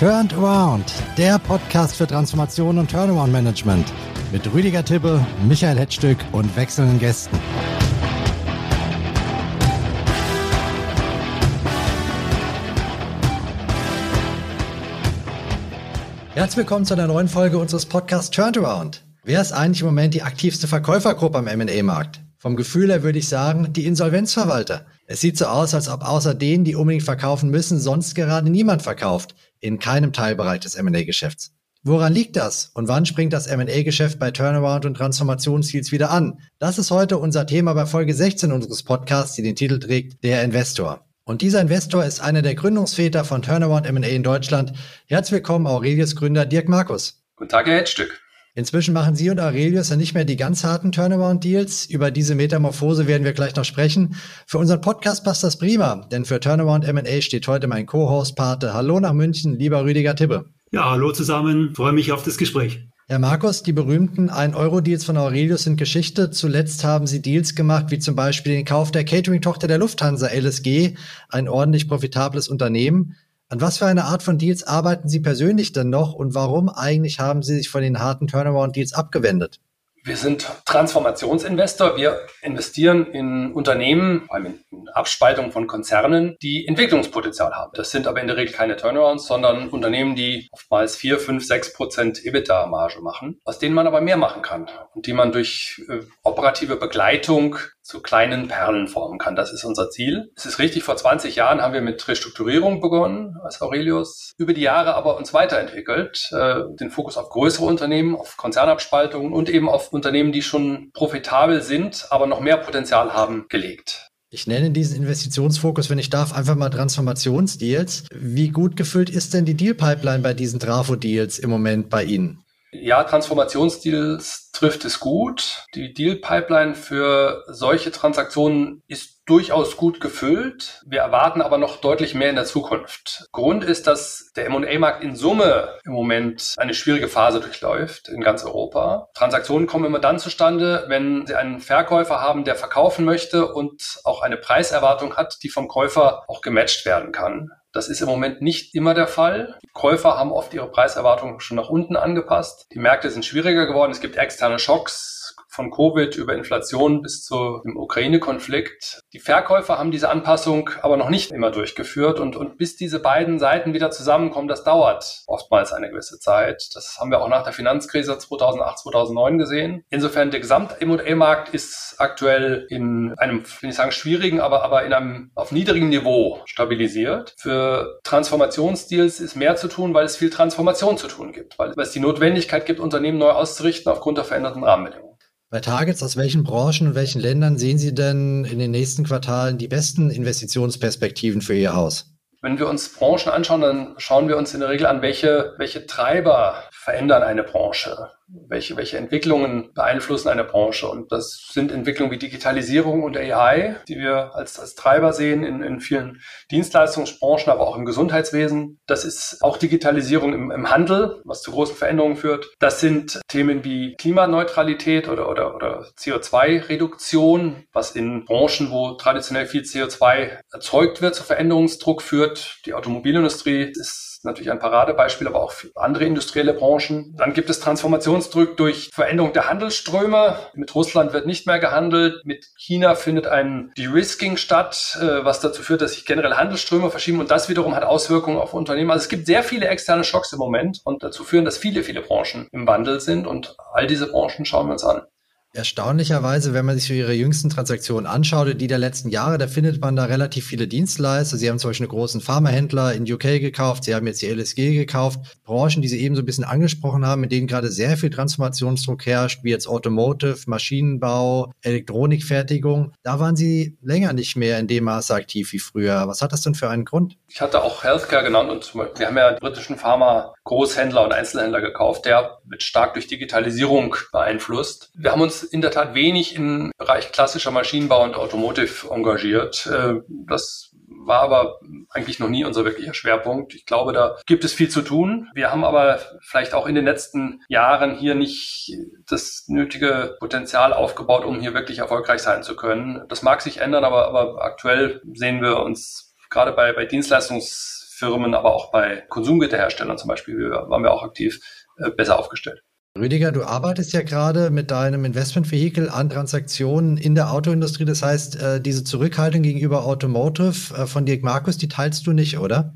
Turned Around, der Podcast für Transformation und Turnaround Management mit Rüdiger Tippe, Michael Hetzstück und wechselnden Gästen. Herzlich willkommen zu einer neuen Folge unseres Podcasts Turned Around. Wer ist eigentlich im Moment die aktivste Verkäufergruppe am M&A-Markt? Vom Gefühl her würde ich sagen, die Insolvenzverwalter. Es sieht so aus, als ob außer denen, die unbedingt verkaufen müssen, sonst gerade niemand verkauft in keinem Teilbereich des M&A-Geschäfts. Woran liegt das und wann springt das M&A-Geschäft bei Turnaround und Transformationsziels wieder an? Das ist heute unser Thema bei Folge 16 unseres Podcasts, die den Titel trägt Der Investor. Und dieser Investor ist einer der Gründungsväter von Turnaround M&A in Deutschland. Herzlich willkommen Aurelius Gründer Dirk Markus. Guten Tag, Herr Hetzstück. Inzwischen machen Sie und Aurelius ja nicht mehr die ganz harten Turnaround-Deals. Über diese Metamorphose werden wir gleich noch sprechen. Für unseren Podcast passt das prima, denn für Turnaround M&A steht heute mein Co-Host-Pate. Hallo nach München, lieber Rüdiger Tibbe. Ja, hallo zusammen. Freue mich auf das Gespräch. Herr Markus, die berühmten 1-Euro-Deals von Aurelius sind Geschichte. Zuletzt haben Sie Deals gemacht, wie zum Beispiel den Kauf der Catering-Tochter der Lufthansa LSG, ein ordentlich profitables Unternehmen. An was für eine Art von Deals arbeiten Sie persönlich denn noch und warum eigentlich haben Sie sich von den harten Turnaround-Deals abgewendet? Wir sind Transformationsinvestor. Wir investieren in Unternehmen, vor allem in Abspaltungen von Konzernen, die Entwicklungspotenzial haben. Das sind aber in der Regel keine Turnarounds, sondern Unternehmen, die oftmals 4, 5, 6 Prozent EBITDA-Marge machen, aus denen man aber mehr machen kann und die man durch äh, operative Begleitung zu kleinen Perlen formen kann. Das ist unser Ziel. Es ist richtig, vor 20 Jahren haben wir mit Restrukturierung begonnen als Aurelius, über die Jahre aber uns weiterentwickelt, äh, den Fokus auf größere Unternehmen, auf Konzernabspaltungen und eben auf Unternehmen, die schon profitabel sind, aber noch mehr Potenzial haben, gelegt. Ich nenne diesen Investitionsfokus, wenn ich darf, einfach mal Transformationsdeals. Wie gut gefüllt ist denn die Deal-Pipeline bei diesen Trafo-Deals im Moment bei Ihnen? Ja, Transformationsdeals trifft es gut. Die Deal-Pipeline für solche Transaktionen ist durchaus gut gefüllt. Wir erwarten aber noch deutlich mehr in der Zukunft. Grund ist, dass der M&A-Markt in Summe im Moment eine schwierige Phase durchläuft in ganz Europa. Transaktionen kommen immer dann zustande, wenn Sie einen Verkäufer haben, der verkaufen möchte und auch eine Preiserwartung hat, die vom Käufer auch gematcht werden kann. Das ist im Moment nicht immer der Fall. Die Käufer haben oft ihre Preiserwartungen schon nach unten angepasst. Die Märkte sind schwieriger geworden. Es gibt externe Schocks von Covid über Inflation bis zu dem Ukraine-Konflikt. Die Verkäufer haben diese Anpassung aber noch nicht immer durchgeführt und, und bis diese beiden Seiten wieder zusammenkommen, das dauert oftmals eine gewisse Zeit. Das haben wir auch nach der Finanzkrise 2008, 2009 gesehen. Insofern der Gesamt-M&A-Markt ist aktuell in einem, will ich sagen, schwierigen, aber, aber in einem auf niedrigem Niveau stabilisiert. Für Transformationsdeals ist mehr zu tun, weil es viel Transformation zu tun gibt, weil es die Notwendigkeit gibt, Unternehmen neu auszurichten aufgrund der veränderten Rahmenbedingungen. Bei Targets, aus welchen Branchen und welchen Ländern sehen Sie denn in den nächsten Quartalen die besten Investitionsperspektiven für Ihr Haus? Wenn wir uns Branchen anschauen, dann schauen wir uns in der Regel an, welche, welche Treiber verändern eine Branche welche, welche Entwicklungen beeinflussen eine Branche. Und das sind Entwicklungen wie Digitalisierung und AI, die wir als, als Treiber sehen in, in vielen Dienstleistungsbranchen, aber auch im Gesundheitswesen. Das ist auch Digitalisierung im, im Handel, was zu großen Veränderungen führt. Das sind Themen wie Klimaneutralität oder, oder, oder CO2-Reduktion, was in Branchen, wo traditionell viel CO2 erzeugt wird, zu Veränderungsdruck führt. Die Automobilindustrie ist natürlich ein Paradebeispiel, aber auch für andere industrielle Branchen. Dann gibt es Transformationsdruck durch Veränderung der Handelsströme. Mit Russland wird nicht mehr gehandelt. Mit China findet ein De-Risking statt, äh, was dazu führt, dass sich generell Handelsströme verschieben und das wiederum hat Auswirkungen auf Unternehmen. Also es gibt sehr viele externe Schocks im Moment und dazu führen, dass viele, viele Branchen im Wandel sind und all diese Branchen schauen wir uns an. Erstaunlicherweise, wenn man sich so ihre jüngsten Transaktionen anschaut, die der letzten Jahre, da findet man da relativ viele Dienstleister. Sie haben zum Beispiel einen großen Pharmahändler in UK gekauft, sie haben jetzt die LSG gekauft. Branchen, die Sie eben so ein bisschen angesprochen haben, mit denen gerade sehr viel Transformationsdruck herrscht, wie jetzt Automotive, Maschinenbau, Elektronikfertigung. Da waren Sie länger nicht mehr in dem Maße aktiv wie früher. Was hat das denn für einen Grund? Ich hatte auch Healthcare genannt und wir haben ja britischen Pharma Großhändler und Einzelhändler gekauft. Der wird stark durch Digitalisierung beeinflusst. Wir haben uns in der Tat wenig im Bereich klassischer Maschinenbau und Automotive engagiert. Äh, das war aber eigentlich noch nie unser wirklicher Schwerpunkt. Ich glaube, da gibt es viel zu tun. Wir haben aber vielleicht auch in den letzten Jahren hier nicht das nötige Potenzial aufgebaut, um hier wirklich erfolgreich sein zu können. Das mag sich ändern, aber, aber aktuell sehen wir uns gerade bei, bei Dienstleistungsfirmen, aber auch bei Konsumgüterherstellern zum Beispiel, waren wir auch aktiv, äh, besser aufgestellt. Rüdiger, du arbeitest ja gerade mit deinem Investmentvehikel an Transaktionen in der Autoindustrie. Das heißt, äh, diese Zurückhaltung gegenüber Automotive äh, von Dirk Markus, die teilst du nicht, oder?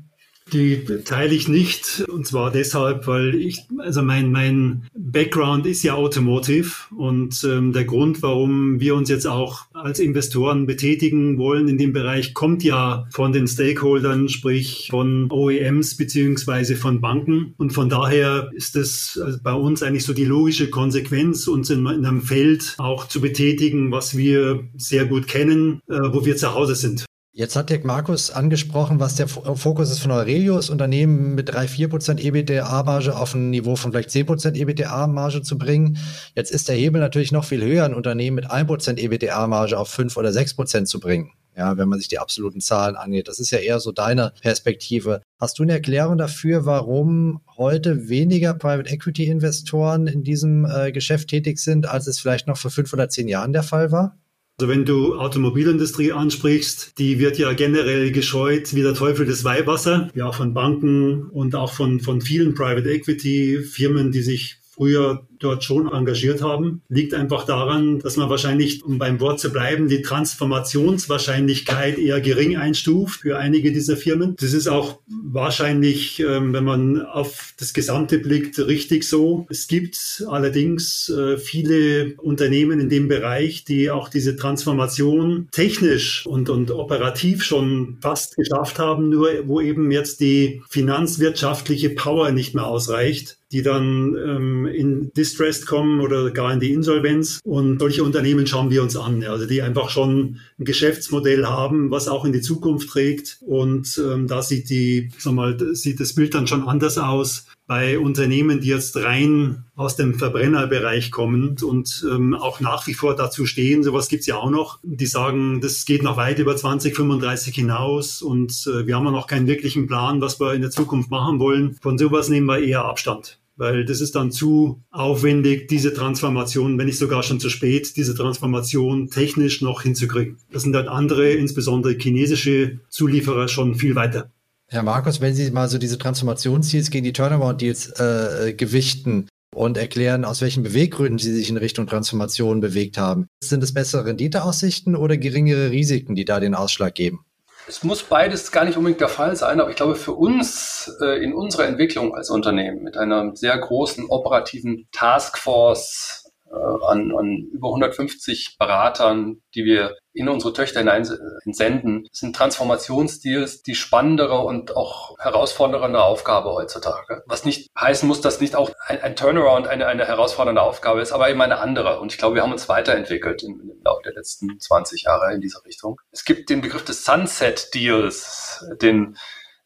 Die teile ich nicht. Und zwar deshalb, weil ich, also mein, mein Background ist ja Automotive. Und ähm, der Grund, warum wir uns jetzt auch als Investoren betätigen wollen in dem Bereich, kommt ja von den Stakeholdern, sprich von OEMs beziehungsweise von Banken. Und von daher ist es also bei uns eigentlich so die logische Konsequenz, uns in, in einem Feld auch zu betätigen, was wir sehr gut kennen, äh, wo wir zu Hause sind. Jetzt hat Dirk Markus angesprochen, was der Fokus ist von Aurelius, Unternehmen mit 3-4% EBITDA-Marge auf ein Niveau von vielleicht 10% EBITDA-Marge zu bringen. Jetzt ist der Hebel natürlich noch viel höher, ein Unternehmen mit 1% EBITDA-Marge auf 5 oder 6% zu bringen. Ja, wenn man sich die absoluten Zahlen angeht. Das ist ja eher so deine Perspektive. Hast du eine Erklärung dafür, warum heute weniger Private Equity Investoren in diesem äh, Geschäft tätig sind, als es vielleicht noch vor fünf oder zehn Jahren der Fall war? Also wenn du Automobilindustrie ansprichst, die wird ja generell gescheut wie der Teufel des Weihwasser, ja von Banken und auch von, von vielen Private Equity Firmen, die sich früher dort schon engagiert haben, liegt einfach daran, dass man wahrscheinlich, um beim Wort zu bleiben, die Transformationswahrscheinlichkeit eher gering einstuft für einige dieser Firmen. Das ist auch wahrscheinlich, ähm, wenn man auf das Gesamte blickt, richtig so. Es gibt allerdings äh, viele Unternehmen in dem Bereich, die auch diese Transformation technisch und, und operativ schon fast geschafft haben, nur wo eben jetzt die finanzwirtschaftliche Power nicht mehr ausreicht die dann ähm, in Distressed kommen oder gar in die Insolvenz. Und solche Unternehmen schauen wir uns an, also die einfach schon ein Geschäftsmodell haben, was auch in die Zukunft trägt. Und ähm, da sieht die, sag mal, sieht das Bild dann schon anders aus bei Unternehmen, die jetzt rein aus dem Verbrennerbereich kommen und ähm, auch nach wie vor dazu stehen, sowas gibt's ja auch noch, die sagen, das geht noch weit über 2035 hinaus und äh, wir haben noch keinen wirklichen Plan, was wir in der Zukunft machen wollen. Von sowas nehmen wir eher Abstand weil das ist dann zu aufwendig, diese Transformation, wenn nicht sogar schon zu spät, diese Transformation technisch noch hinzukriegen. Das sind dann andere, insbesondere chinesische Zulieferer schon viel weiter. Herr Markus, wenn Sie mal so diese Transformationsdeals gegen die Turnaround-Deals äh, gewichten und erklären, aus welchen Beweggründen Sie sich in Richtung Transformation bewegt haben, sind es bessere Renditeaussichten oder geringere Risiken, die da den Ausschlag geben? Es muss beides gar nicht unbedingt der Fall sein, aber ich glaube, für uns äh, in unserer Entwicklung als Unternehmen mit einer sehr großen operativen Taskforce an, an über 150 Beratern, die wir in unsere Töchter hinein senden, sind Transformationsdeals die spannendere und auch herausfordernde Aufgabe heutzutage. Was nicht heißen muss, dass nicht auch ein, ein Turnaround eine, eine herausfordernde Aufgabe ist, aber eben eine andere. Und ich glaube, wir haben uns weiterentwickelt im, im Laufe der letzten 20 Jahre in dieser Richtung. Es gibt den Begriff des Sunset Deals, den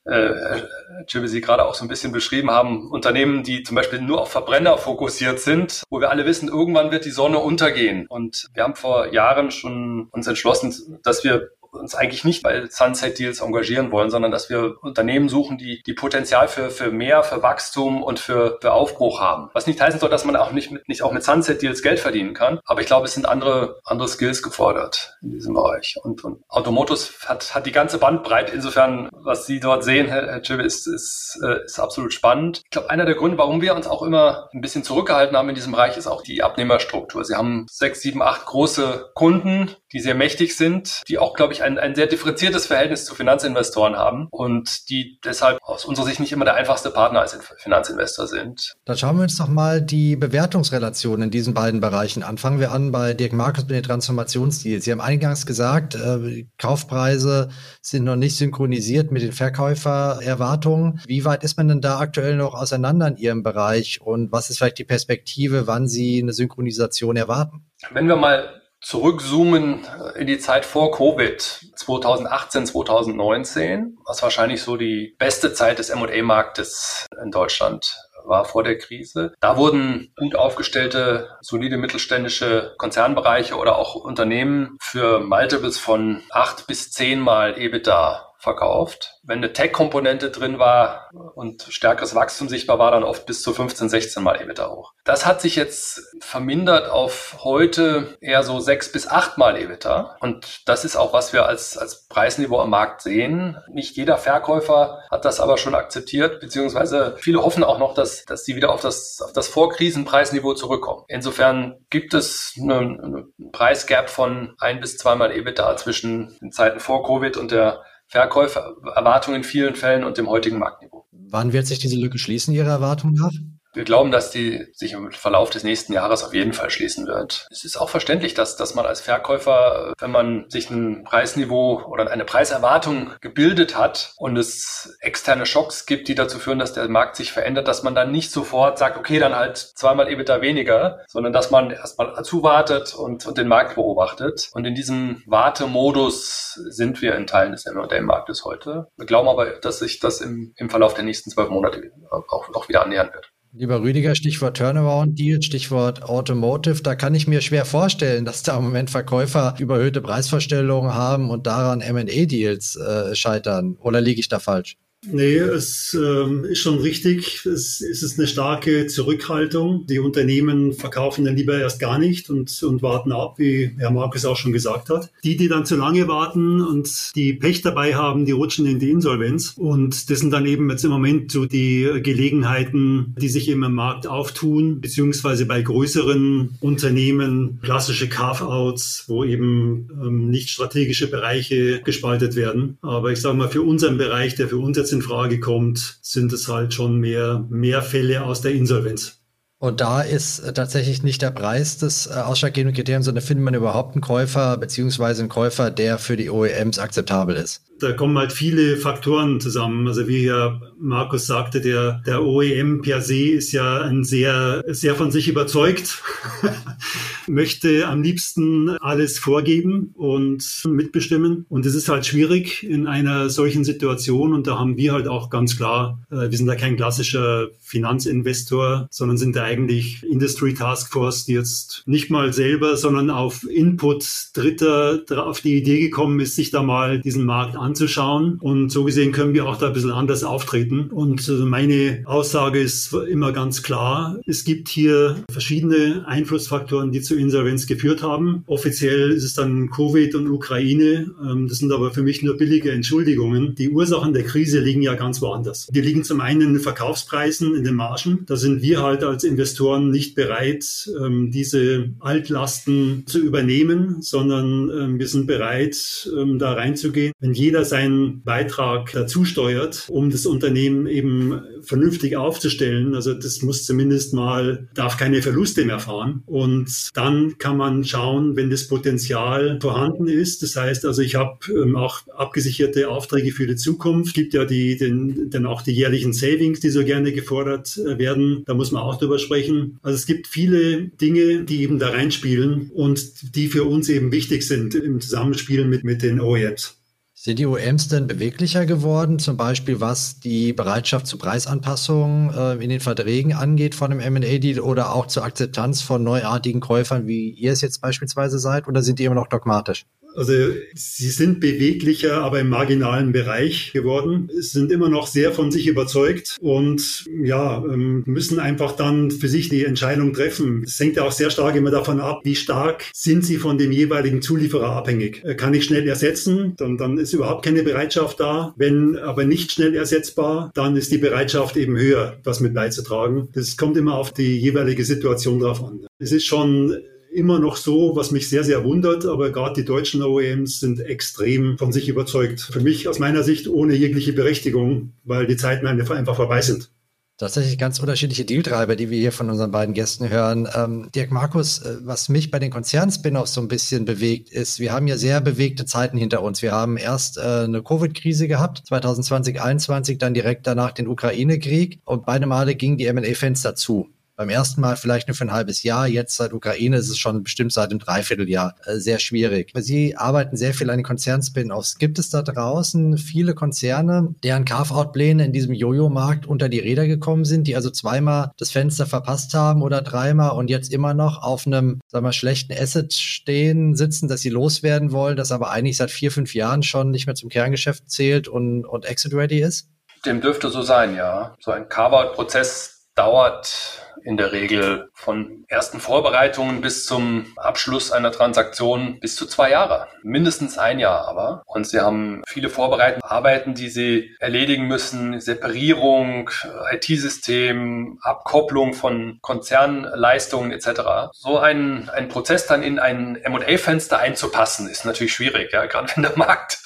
äh, Jimmy Sie gerade auch so ein bisschen beschrieben haben, Unternehmen, die zum Beispiel nur auf Verbrenner fokussiert sind, wo wir alle wissen, irgendwann wird die Sonne untergehen. Und wir haben vor Jahren schon uns entschlossen, dass wir uns eigentlich nicht bei Sunset Deals engagieren wollen, sondern dass wir Unternehmen suchen, die, die Potenzial für, für mehr, für Wachstum und für, für Aufbruch haben. Was nicht heißen soll, dass man auch nicht mit, nicht auch mit Sunset Deals Geld verdienen kann. Aber ich glaube, es sind andere, andere Skills gefordert in diesem Bereich. Und, und Automotus hat, hat die ganze Bandbreite. Insofern, was Sie dort sehen, Herr, Herr Chive, ist, ist, äh, ist absolut spannend. Ich glaube, einer der Gründe, warum wir uns auch immer ein bisschen zurückgehalten haben in diesem Bereich, ist auch die Abnehmerstruktur. Sie haben sechs, sieben, acht große Kunden, die sehr mächtig sind, die auch, glaube ich, ein, ein sehr differenziertes Verhältnis zu Finanzinvestoren haben und die deshalb aus unserer Sicht nicht immer der einfachste Partner als Finanzinvestor sind. Dann schauen wir uns doch mal die Bewertungsrelationen in diesen beiden Bereichen an. Fangen wir an bei Dirk Markus mit den Transformationsdeals. Sie haben eingangs gesagt, äh, Kaufpreise sind noch nicht synchronisiert mit den Verkäufererwartungen. Wie weit ist man denn da aktuell noch auseinander in Ihrem Bereich und was ist vielleicht die Perspektive, wann Sie eine Synchronisation erwarten? Wenn wir mal zurückzoomen in die Zeit vor Covid 2018, 2019, was wahrscheinlich so die beste Zeit des M&A-Marktes in Deutschland war vor der Krise. Da wurden gut aufgestellte, solide mittelständische Konzernbereiche oder auch Unternehmen für Multiples von acht bis zehn Mal EBITDA verkauft. Wenn eine Tech-Komponente drin war und stärkeres Wachstum sichtbar war, dann oft bis zu 15, 16 Mal EBITDA hoch. Das hat sich jetzt vermindert auf heute eher so 6 bis 8 Mal EBITDA. Und das ist auch, was wir als, als Preisniveau am Markt sehen. Nicht jeder Verkäufer hat das aber schon akzeptiert, beziehungsweise viele hoffen auch noch, dass, dass sie wieder auf das, auf das Vorkrisenpreisniveau zurückkommen. Insofern gibt es einen eine Preisgap von ein bis zweimal EBITDA zwischen den Zeiten vor Covid und der Verkäufererwartung in vielen Fällen und dem heutigen Marktniveau. Wann wird sich diese Lücke schließen, Ihrer Erwartung nach? Wir glauben, dass die sich im Verlauf des nächsten Jahres auf jeden Fall schließen wird. Es ist auch verständlich, dass, dass man als Verkäufer, wenn man sich ein Preisniveau oder eine Preiserwartung gebildet hat und es externe Schocks gibt, die dazu führen, dass der Markt sich verändert, dass man dann nicht sofort sagt, okay, dann halt zweimal EBITDA weniger, sondern dass man erstmal zuwartet und, und den Markt beobachtet. Und in diesem Wartemodus sind wir in Teilen des M&A-Marktes heute. Wir glauben aber, dass sich das im, im Verlauf der nächsten zwölf Monate auch, auch wieder annähern wird. Lieber Rüdiger, Stichwort Turnaround-Deal, Stichwort Automotive, da kann ich mir schwer vorstellen, dass da im Moment Verkäufer überhöhte Preisvorstellungen haben und daran M&A-Deals äh, scheitern. Oder liege ich da falsch? Nee, es ähm, ist schon richtig. Es, es ist eine starke Zurückhaltung. Die Unternehmen verkaufen dann lieber erst gar nicht und, und warten ab, wie Herr Markus auch schon gesagt hat. Die, die dann zu lange warten und die Pech dabei haben, die rutschen in die Insolvenz. Und das sind dann eben jetzt im Moment so die Gelegenheiten, die sich eben im Markt auftun, beziehungsweise bei größeren Unternehmen klassische Carve-outs, wo eben ähm, nicht strategische Bereiche gespaltet werden. Aber ich sage mal, für unseren Bereich, der für uns jetzt jetzt in Frage kommt, sind es halt schon mehr, mehr Fälle aus der Insolvenz. Und da ist äh, tatsächlich nicht der Preis das äh, ausschlaggebende Kriterium, sondern findet man überhaupt einen Käufer beziehungsweise einen Käufer, der für die OEMs akzeptabel ist da kommen halt viele Faktoren zusammen. Also wie ja Markus sagte, der, der OEM per se ist ja ein sehr, sehr von sich überzeugt, möchte am liebsten alles vorgeben und mitbestimmen. Und es ist halt schwierig in einer solchen Situation. Und da haben wir halt auch ganz klar, äh, wir sind da kein klassischer Finanzinvestor, sondern sind da eigentlich Industry Task Force, die jetzt nicht mal selber, sondern auf Input Dritter auf die Idee gekommen ist, sich da mal diesen Markt an anzuschauen. Und so gesehen können wir auch da ein bisschen anders auftreten. Und äh, meine Aussage ist immer ganz klar. Es gibt hier verschiedene Einflussfaktoren, die zur Insolvenz geführt haben. Offiziell ist es dann Covid und Ukraine. Ähm, das sind aber für mich nur billige Entschuldigungen. Die Ursachen der Krise liegen ja ganz woanders. Die liegen zum einen in den Verkaufspreisen, in den Margen. Da sind wir halt als Investoren nicht bereit, ähm, diese Altlasten zu übernehmen, sondern ähm, wir sind bereit, da reinzugehen. Wenn jeder jeder seinen Beitrag dazu steuert, um das Unternehmen eben vernünftig aufzustellen. Also das muss zumindest mal, darf keine Verluste mehr fahren. Und dann kann man schauen, wenn das Potenzial vorhanden ist. Das heißt also, ich habe ähm, auch abgesicherte Aufträge für die Zukunft. Es gibt ja die, den, dann auch die jährlichen Savings, die so gerne gefordert äh, werden. Da muss man auch drüber sprechen. Also es gibt viele Dinge, die eben da reinspielen und die für uns eben wichtig sind im Zusammenspiel mit, mit den OEMs. Sind die OEMs denn beweglicher geworden, zum Beispiel was die Bereitschaft zu Preisanpassungen äh, in den Verträgen angeht von einem M&A-Deal oder auch zur Akzeptanz von neuartigen Käufern, wie ihr es jetzt beispielsweise seid, oder sind die immer noch dogmatisch? Also sie sind beweglicher, aber im marginalen Bereich geworden. Sind immer noch sehr von sich überzeugt und ja, ähm, müssen einfach dann für sich die Entscheidung treffen. Es hängt ja auch sehr stark immer davon ab, wie stark sind sie von dem jeweiligen Zulieferer abhängig. Äh, kann ich schnell ersetzen, dann, dann ist überhaupt keine Bereitschaft da. Wenn aber nicht schnell ersetzbar, dann ist die Bereitschaft eben höher, was mit beizutragen. Das kommt immer auf die jeweilige Situation drauf an. Es ist schon immer noch so, was mich sehr, sehr wundert, aber gerade die deutschen OEMs sind extrem von sich überzeugt. Für mich aus meiner Sicht ohne jegliche Berechtigung, weil die Zeiten einfach vorbei sind. Tatsächlich ganz unterschiedliche Dealtreiber, die wir hier von unseren beiden Gästen hören. Ähm, Dirk Markus, äh, was mich bei den Konzern-Spin-Offs so ein bisschen bewegt, ist, wir haben ja sehr bewegte Zeiten hinter uns. Wir haben erst äh, eine Covid-Krise gehabt, 2020, 2021, dann direkt danach den Ukraine-Krieg und beide Male gingen die M&A-Fenster zu. Beim ersten Mal vielleicht nur für ein halbes Jahr, jetzt seit Ukraine ist es schon bestimmt seit einem Dreivierteljahr äh, sehr schwierig. Sie arbeiten sehr viel an den Konzern-Spin-Offs. Gibt es da draußen viele Konzerne, deren Carve-Out-Pläne in diesem Jojo-Markt unter die Räder gekommen sind, die also zweimal das Fenster verpasst haben oder dreimal und jetzt immer noch auf einem, sagen wir, schlechten Asset stehen, sitzen, dass sie loswerden wollen, das aber eigentlich seit vier, fünf Jahren schon nicht mehr zum Kerngeschäft zählt und, und exit-ready ist? Dem dürfte so sein, ja. So ein Carve-out-Prozess dauert in der Regel von ersten Vorbereitungen bis zum Abschluss einer Transaktion bis zu zwei Jahre. Mindestens ein Jahr aber. Und sie haben viele vorbereitende Arbeiten, die sie erledigen müssen. Separierung, IT-System, Abkopplung von Konzernleistungen etc. So ein, ein Prozess dann in ein M&A-Fenster einzupassen, ist natürlich schwierig, ja, gerade wenn der Markt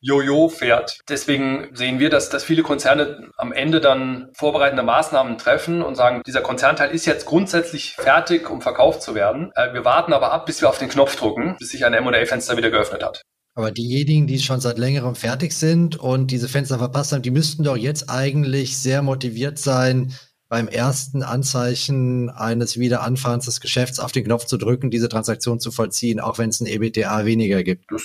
Jojo fährt. Deswegen sehen wir, dass, dass viele Konzerne am Ende dann vorbereitende Maßnahmen treffen und sagen, dieser Konzernteil ist jetzt grundsätzlich fertig, um verkauft zu werden. Äh, wir warten aber ab, bis wir auf den Knopf drücken, bis sich ein M&A-Fenster wieder geöffnet hat. Aber diejenigen, die schon seit längerem fertig sind und diese Fenster verpasst haben, die müssten doch jetzt eigentlich sehr motiviert sein, beim ersten Anzeichen eines Wiederanfahrens des Geschäfts auf den Knopf zu drücken, diese Transaktion zu vollziehen, auch wenn es ein EBTA weniger gibt. Das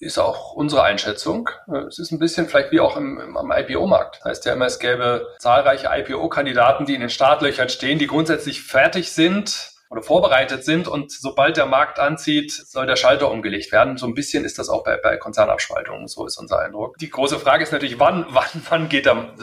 ist auch unsere Einschätzung. Es ist ein bisschen vielleicht wie auch im, im am IPO-Markt. Das heißt ja immer, es gäbe zahlreiche IPO-Kandidaten, die in den Startlöchern stehen, die grundsätzlich fertig sind, oder vorbereitet sind und sobald der Markt anzieht, soll der Schalter umgelegt werden. So ein bisschen ist das auch bei, bei Konzernabspaltungen, so ist unser Eindruck. Die große Frage ist natürlich, wann, wann, wann geht, der,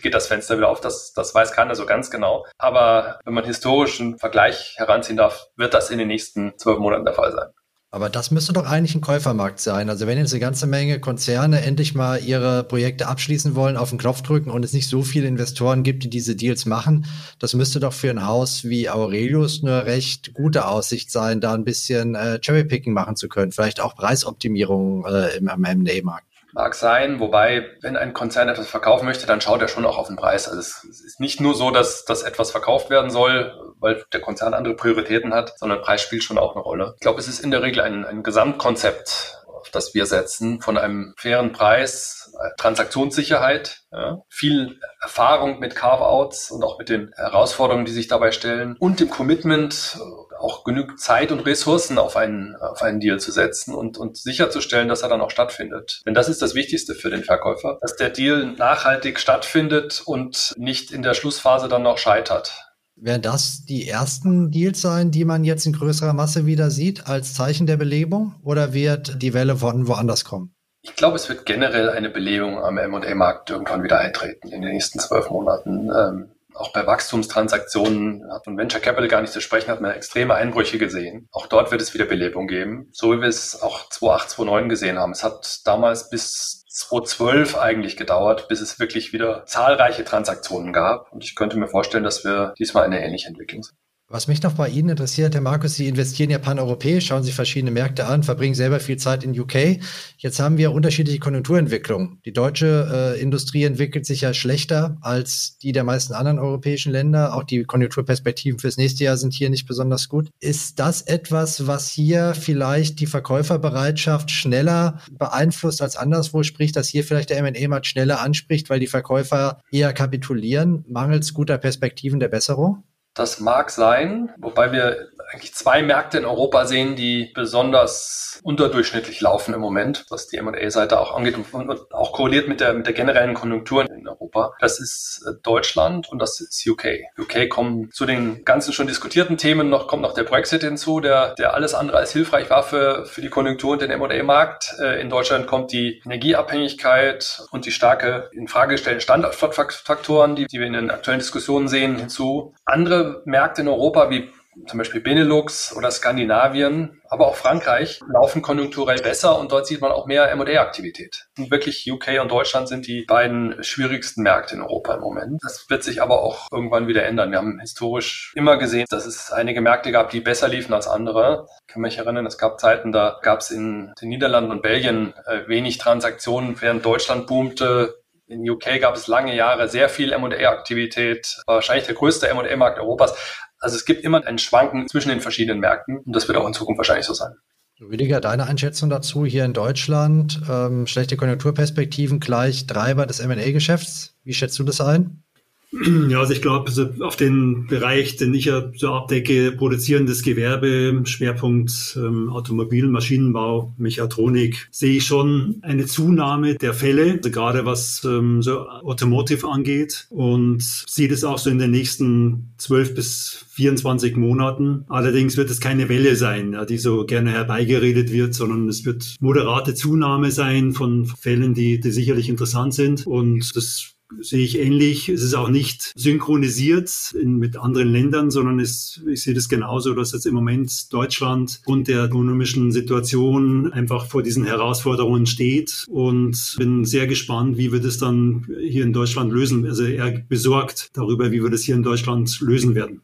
geht das Fenster wieder auf? Das, das weiß keiner so ganz genau. Aber wenn man historischen Vergleich heranziehen darf, wird das in den nächsten zwölf Monaten der Fall sein. Aber das müsste doch eigentlich ein Käufermarkt sein. Also wenn jetzt eine ganze Menge Konzerne endlich mal ihre Projekte abschließen wollen, auf den Knopf drücken und es nicht so viele Investoren gibt, die diese Deals machen, das müsste doch für ein Haus wie Aurelius eine recht gute Aussicht sein, da ein bisschen äh, Cherrypicking machen zu können. Vielleicht auch Preisoptimierung äh, im, im M&A-Markt. Mag sein, wobei, wenn ein Konzern etwas verkaufen möchte, dann schaut er schon auch auf den Preis. Also es ist nicht nur so, dass, dass etwas verkauft werden soll, weil der Konzern andere Prioritäten hat, sondern Preis spielt schon auch eine Rolle. Ich glaube, es ist in der Regel ein, ein Gesamtkonzept, auf das wir setzen, von einem fairen Preis, Transaktionssicherheit, ja, viel Erfahrung mit Carve-outs und auch mit den Herausforderungen, die sich dabei stellen und dem Commitment auch genügend Zeit und Ressourcen auf einen, auf einen Deal zu setzen und, und sicherzustellen, dass er dann auch stattfindet. Denn das ist das Wichtigste für den Verkäufer, dass der Deal nachhaltig stattfindet und nicht in der Schlussphase dann noch scheitert. Werden das die ersten Deals sein, die man jetzt in größerer Masse wieder sieht, als Zeichen der Belebung? Oder wird die Welle von woanders kommen? Ich glaube, es wird generell eine Belebung am M&A-Markt irgendwann wieder eintreten in den nächsten zwölf Monaten. Ähm, auch bei Wachstumstransaktionen hat man Venture Capital gar nicht zu sprechen, hat man extreme Einbrüche gesehen. Auch dort wird es wieder Belebung geben, so wie wir es auch 2008, 2009 gesehen haben. Es hat damals bis 2012 eigentlich gedauert, bis es wirklich wieder zahlreiche Transaktionen gab. Und ich könnte mir vorstellen, dass wir diesmal eine ähnliche Entwicklung sehen. Was mich noch bei Ihnen interessiert, Herr Markus, Sie investieren ja paneuropäisch, schauen sich verschiedene Märkte an, verbringen selber viel Zeit in UK. Jetzt haben wir unterschiedliche Konjunkturentwicklungen. Die deutsche äh, Industrie entwickelt sich ja schlechter als die der meisten anderen europäischen Länder. Auch die Konjunkturperspektiven fürs nächste Jahr sind hier nicht besonders gut. Ist das etwas, was hier vielleicht die Verkäuferbereitschaft schneller beeinflusst als anderswo? Sprich, dass hier vielleicht der M&A-Markt schneller anspricht, weil die Verkäufer eher kapitulieren, mangels guter Perspektiven der Besserung? Das mag sein, wobei wir eigentlich zwei Märkte in Europa sehen, die besonders unterdurchschnittlich laufen im Moment, was die M&A-Seite auch angeht und, auch korreliert mit der, mit der generellen Konjunktur in Europa. Das ist äh, Deutschland und das ist UK. UK kommen zu den ganzen schon diskutierten Themen noch, kommt noch der Brexit hinzu, der, der alles andere als hilfreich war für, für die Konjunktur und den M&A-Markt. Äh, in Deutschland kommt die Energieabhängigkeit und die starke in Frage gestellten Standortfaktoren, die, die wir in den aktuellen Diskussionen sehen, hinzu. Andere Märkte in Europa wie zum Beispiel Benelux oder Skandinavien, aber auch Frankreich laufen konjunkturell besser und dort sieht man auch mehr M&A-Aktivität. Wirklich UK und Deutschland sind die beiden schwierigsten Märkte in Europa im Moment. Das wird sich aber auch irgendwann wieder ändern. Wir haben historisch immer gesehen, dass es einige Märkte gab, die besser liefen als andere. Ich kann mich erinnern, es gab Zeiten, da gab es in den Niederlanden und Belgien äh, wenig Transaktionen, während Deutschland boomte, in UK gab es lange Jahre sehr viel M&A-Aktivität, wahrscheinlich der größte M&A-Markt Europas. Also es gibt immer ein Schwanken zwischen den verschiedenen Märkten und das wird auch in Zukunft wahrscheinlich so sein. Rüdiger, deine Einschätzung dazu hier in Deutschland, ähm, schlechte Konjunkturperspektiven gleich Treiber des M&A-Geschäfts. Wie schätzt du das ein? Ja, also ich glaube, also auf den Bereich, den ich ja so abdecke, produzierendes Gewerbe, Schwerpunkt ähm, Automobil, Maschinenbau, Mechatronik, sehe ich schon eine Zunahme der Fälle, also gerade was ähm, so Automotive angeht und sehe das auch so in den nächsten zwölf bis 24 Monaten. Allerdings wird es keine Welle sein, ja, die so gerne herbeigeredet wird, sondern es wird moderate Zunahme sein von Fällen, die, die sicherlich interessant sind und das sehe ich ähnlich. Es ist auch nicht synchronisiert in, mit anderen Ländern, sondern es, ich sehe das genauso, dass jetzt im Moment Deutschland und der ökonomischen Situation einfach vor diesen Herausforderungen steht und bin sehr gespannt, wie wir das dann hier in Deutschland lösen. Also eher besorgt darüber, wie wir das hier in Deutschland lösen werden.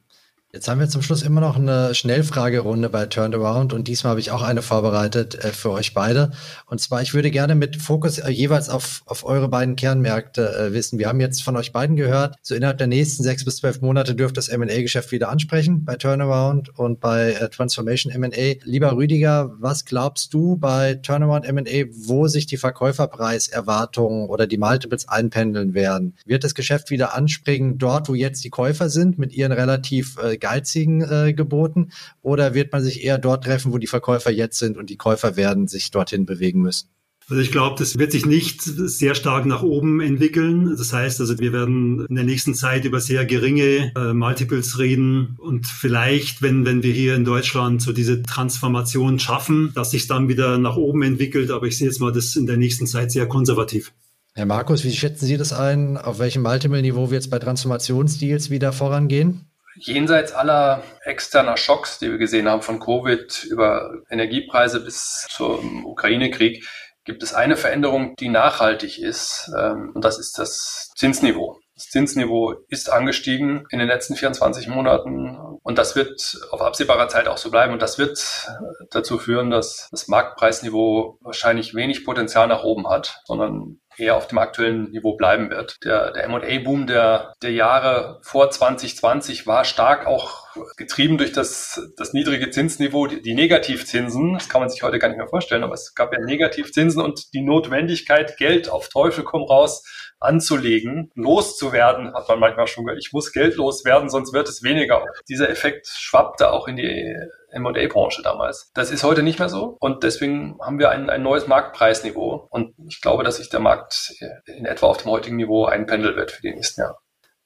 Jetzt haben wir zum Schluss immer noch eine Schnellfragerunde bei Turnaround und diesmal habe ich auch eine vorbereitet äh, für euch beide. Und zwar, ich würde gerne mit Fokus äh, jeweils auf, auf eure beiden Kernmärkte äh, wissen. Wir haben jetzt von euch beiden gehört, so innerhalb der nächsten sechs bis zwölf Monate dürft das M&A-Geschäft wieder ansprechen bei Turnaround und bei äh, Transformation M&A. Lieber Rüdiger, was glaubst du bei Turnaround M&A, wo sich die Verkäuferpreiserwartungen oder die Multiples einpendeln werden? Wird das Geschäft wieder anspringen dort, wo jetzt die Käufer sind mit ihren relativ äh, geizigen äh, Geboten? Oder wird man sich eher dort treffen, wo die Verkäufer jetzt sind und die Käufer werden sich dorthin bewegen müssen? Also ich glaube, das wird sich nicht sehr stark nach oben entwickeln. Das heißt, also wir werden in der nächsten Zeit über sehr geringe äh, Multiples reden und vielleicht, wenn wenn wir hier in Deutschland so diese Transformation schaffen, dass sich dann wieder nach oben entwickelt. Aber ich sehe jetzt mal das in der nächsten Zeit sehr konservativ. Herr Markus, wie schätzen Sie das ein? Auf welchem Multiple-Niveau wir jetzt bei Transformationsdeals wieder vorangehen? Jenseits aller externer Schocks, die wir gesehen haben, von Covid über Energiepreise bis zum Ukraine-Krieg, gibt es eine Veränderung, die nachhaltig ist, ähm, und das ist das Zinsniveau. Das Zinsniveau ist angestiegen in den letzten 24 Monaten und das wird auf absehbarer Zeit auch so bleiben und das wird dazu führen, dass das Marktpreisniveau wahrscheinlich wenig Potenzial nach oben hat, sondern eher auf dem aktuellen Niveau bleiben wird. Der, der M&A-Boom der, der Jahre vor 2020 war stark auch getrieben durch das, das niedrige Zinsniveau, die, die Negativzinsen. Das kann man sich heute gar nicht mehr vorstellen, aber es gab ja Negativzinsen und die Notwendigkeit, Geld auf Teufel komm raus anzulegen, loszuwerden, hat man manchmal schon gehört. Ich muss Geld loswerden, sonst wird es weniger. Dieser Effekt schwappte auch in die M&A-Branche damals. Das ist heute nicht mehr so und deswegen haben wir ein, ein neues Marktpreisniveau und ich glaube, dass sich der Markt in etwa auf dem heutigen Niveau einpendeln wird für die nächsten Jahre.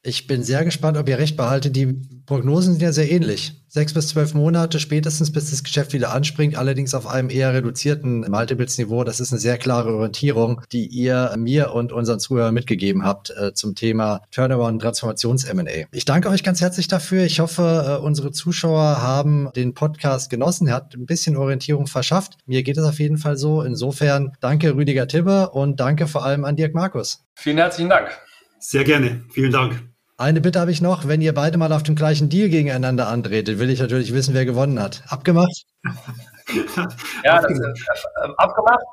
Ich bin sehr gespannt, ob ihr recht behaltet. Die Prognosen sind ja sehr ähnlich. Sechs bis zwölf Monate spätestens, bis das Geschäft wieder anspringt, allerdings auf einem eher reduzierten Multiples-Niveau. Das ist eine sehr klare Orientierung, die ihr mir und unseren Zuhörern mitgegeben habt äh, zum Thema Turnaround Transformations-M&A. Ich danke euch ganz herzlich dafür. Ich hoffe, äh, unsere Zuschauer haben den Podcast genossen. Er hat ein bisschen Orientierung verschafft. Mir geht es auf jeden Fall so. Insofern danke Rüdiger Tibbe und danke vor allem an Dirk Markus. Vielen herzlichen Dank. Sehr gerne. Vielen Dank. Eine Bitte habe ich noch, wenn ihr beide mal auf dem gleichen Deal gegeneinander antretet, will ich natürlich wissen, wer gewonnen hat. Abgemacht? ja, das ist äh, abgemacht.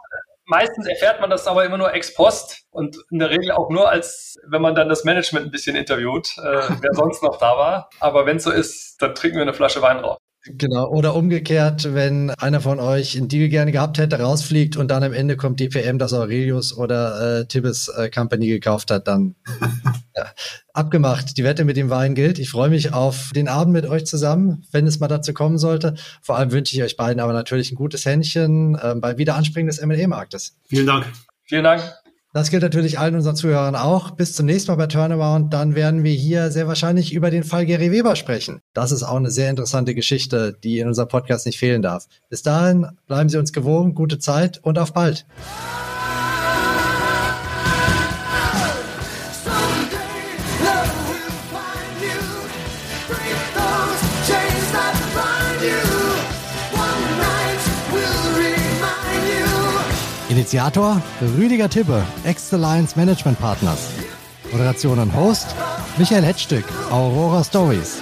Meistens erfährt man das aber immer nur ex post und in der Regel auch nur, als wenn man dann das Management ein bisschen interviewt, äh, wer sonst noch da war. Aber wenn es so ist, dann trinken wir eine Flasche Wein drauf. Genau, oder umgekehrt, wenn einer von euch einen Deal gerne gehabt hätte, rausfliegt und dann am Ende kommt die PM, dass Aurelius oder äh, Tibbes äh, Company gekauft hat, dann ja, abgemacht. Die Wette mit dem Wein gilt. Ich freue mich auf den Abend mit euch zusammen, wenn es mal dazu kommen sollte. Vor allem wünsche ich euch beiden aber natürlich ein gutes Händchen äh, beim Wiederanspringen des M&A-Marktes. Vielen Dank. Vielen Dank. Das gilt natürlich allen unseren Zuhörern auch. Bis zum nächsten Mal bei Turnaround. Dann werden wir hier sehr wahrscheinlich über den Fall Gary Weber sprechen. Das ist auch eine sehr interessante Geschichte, die in unserem Podcast nicht fehlen darf. Bis dahin bleiben Sie uns gewogen, gute Zeit und auf bald. Initiator Rüdiger Tippe, Ex-Alliance Management Partners. Moderation und Host Michael Hetzstück, Aurora Stories.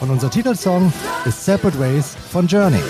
Und unser Titelsong ist Separate Ways von Journey.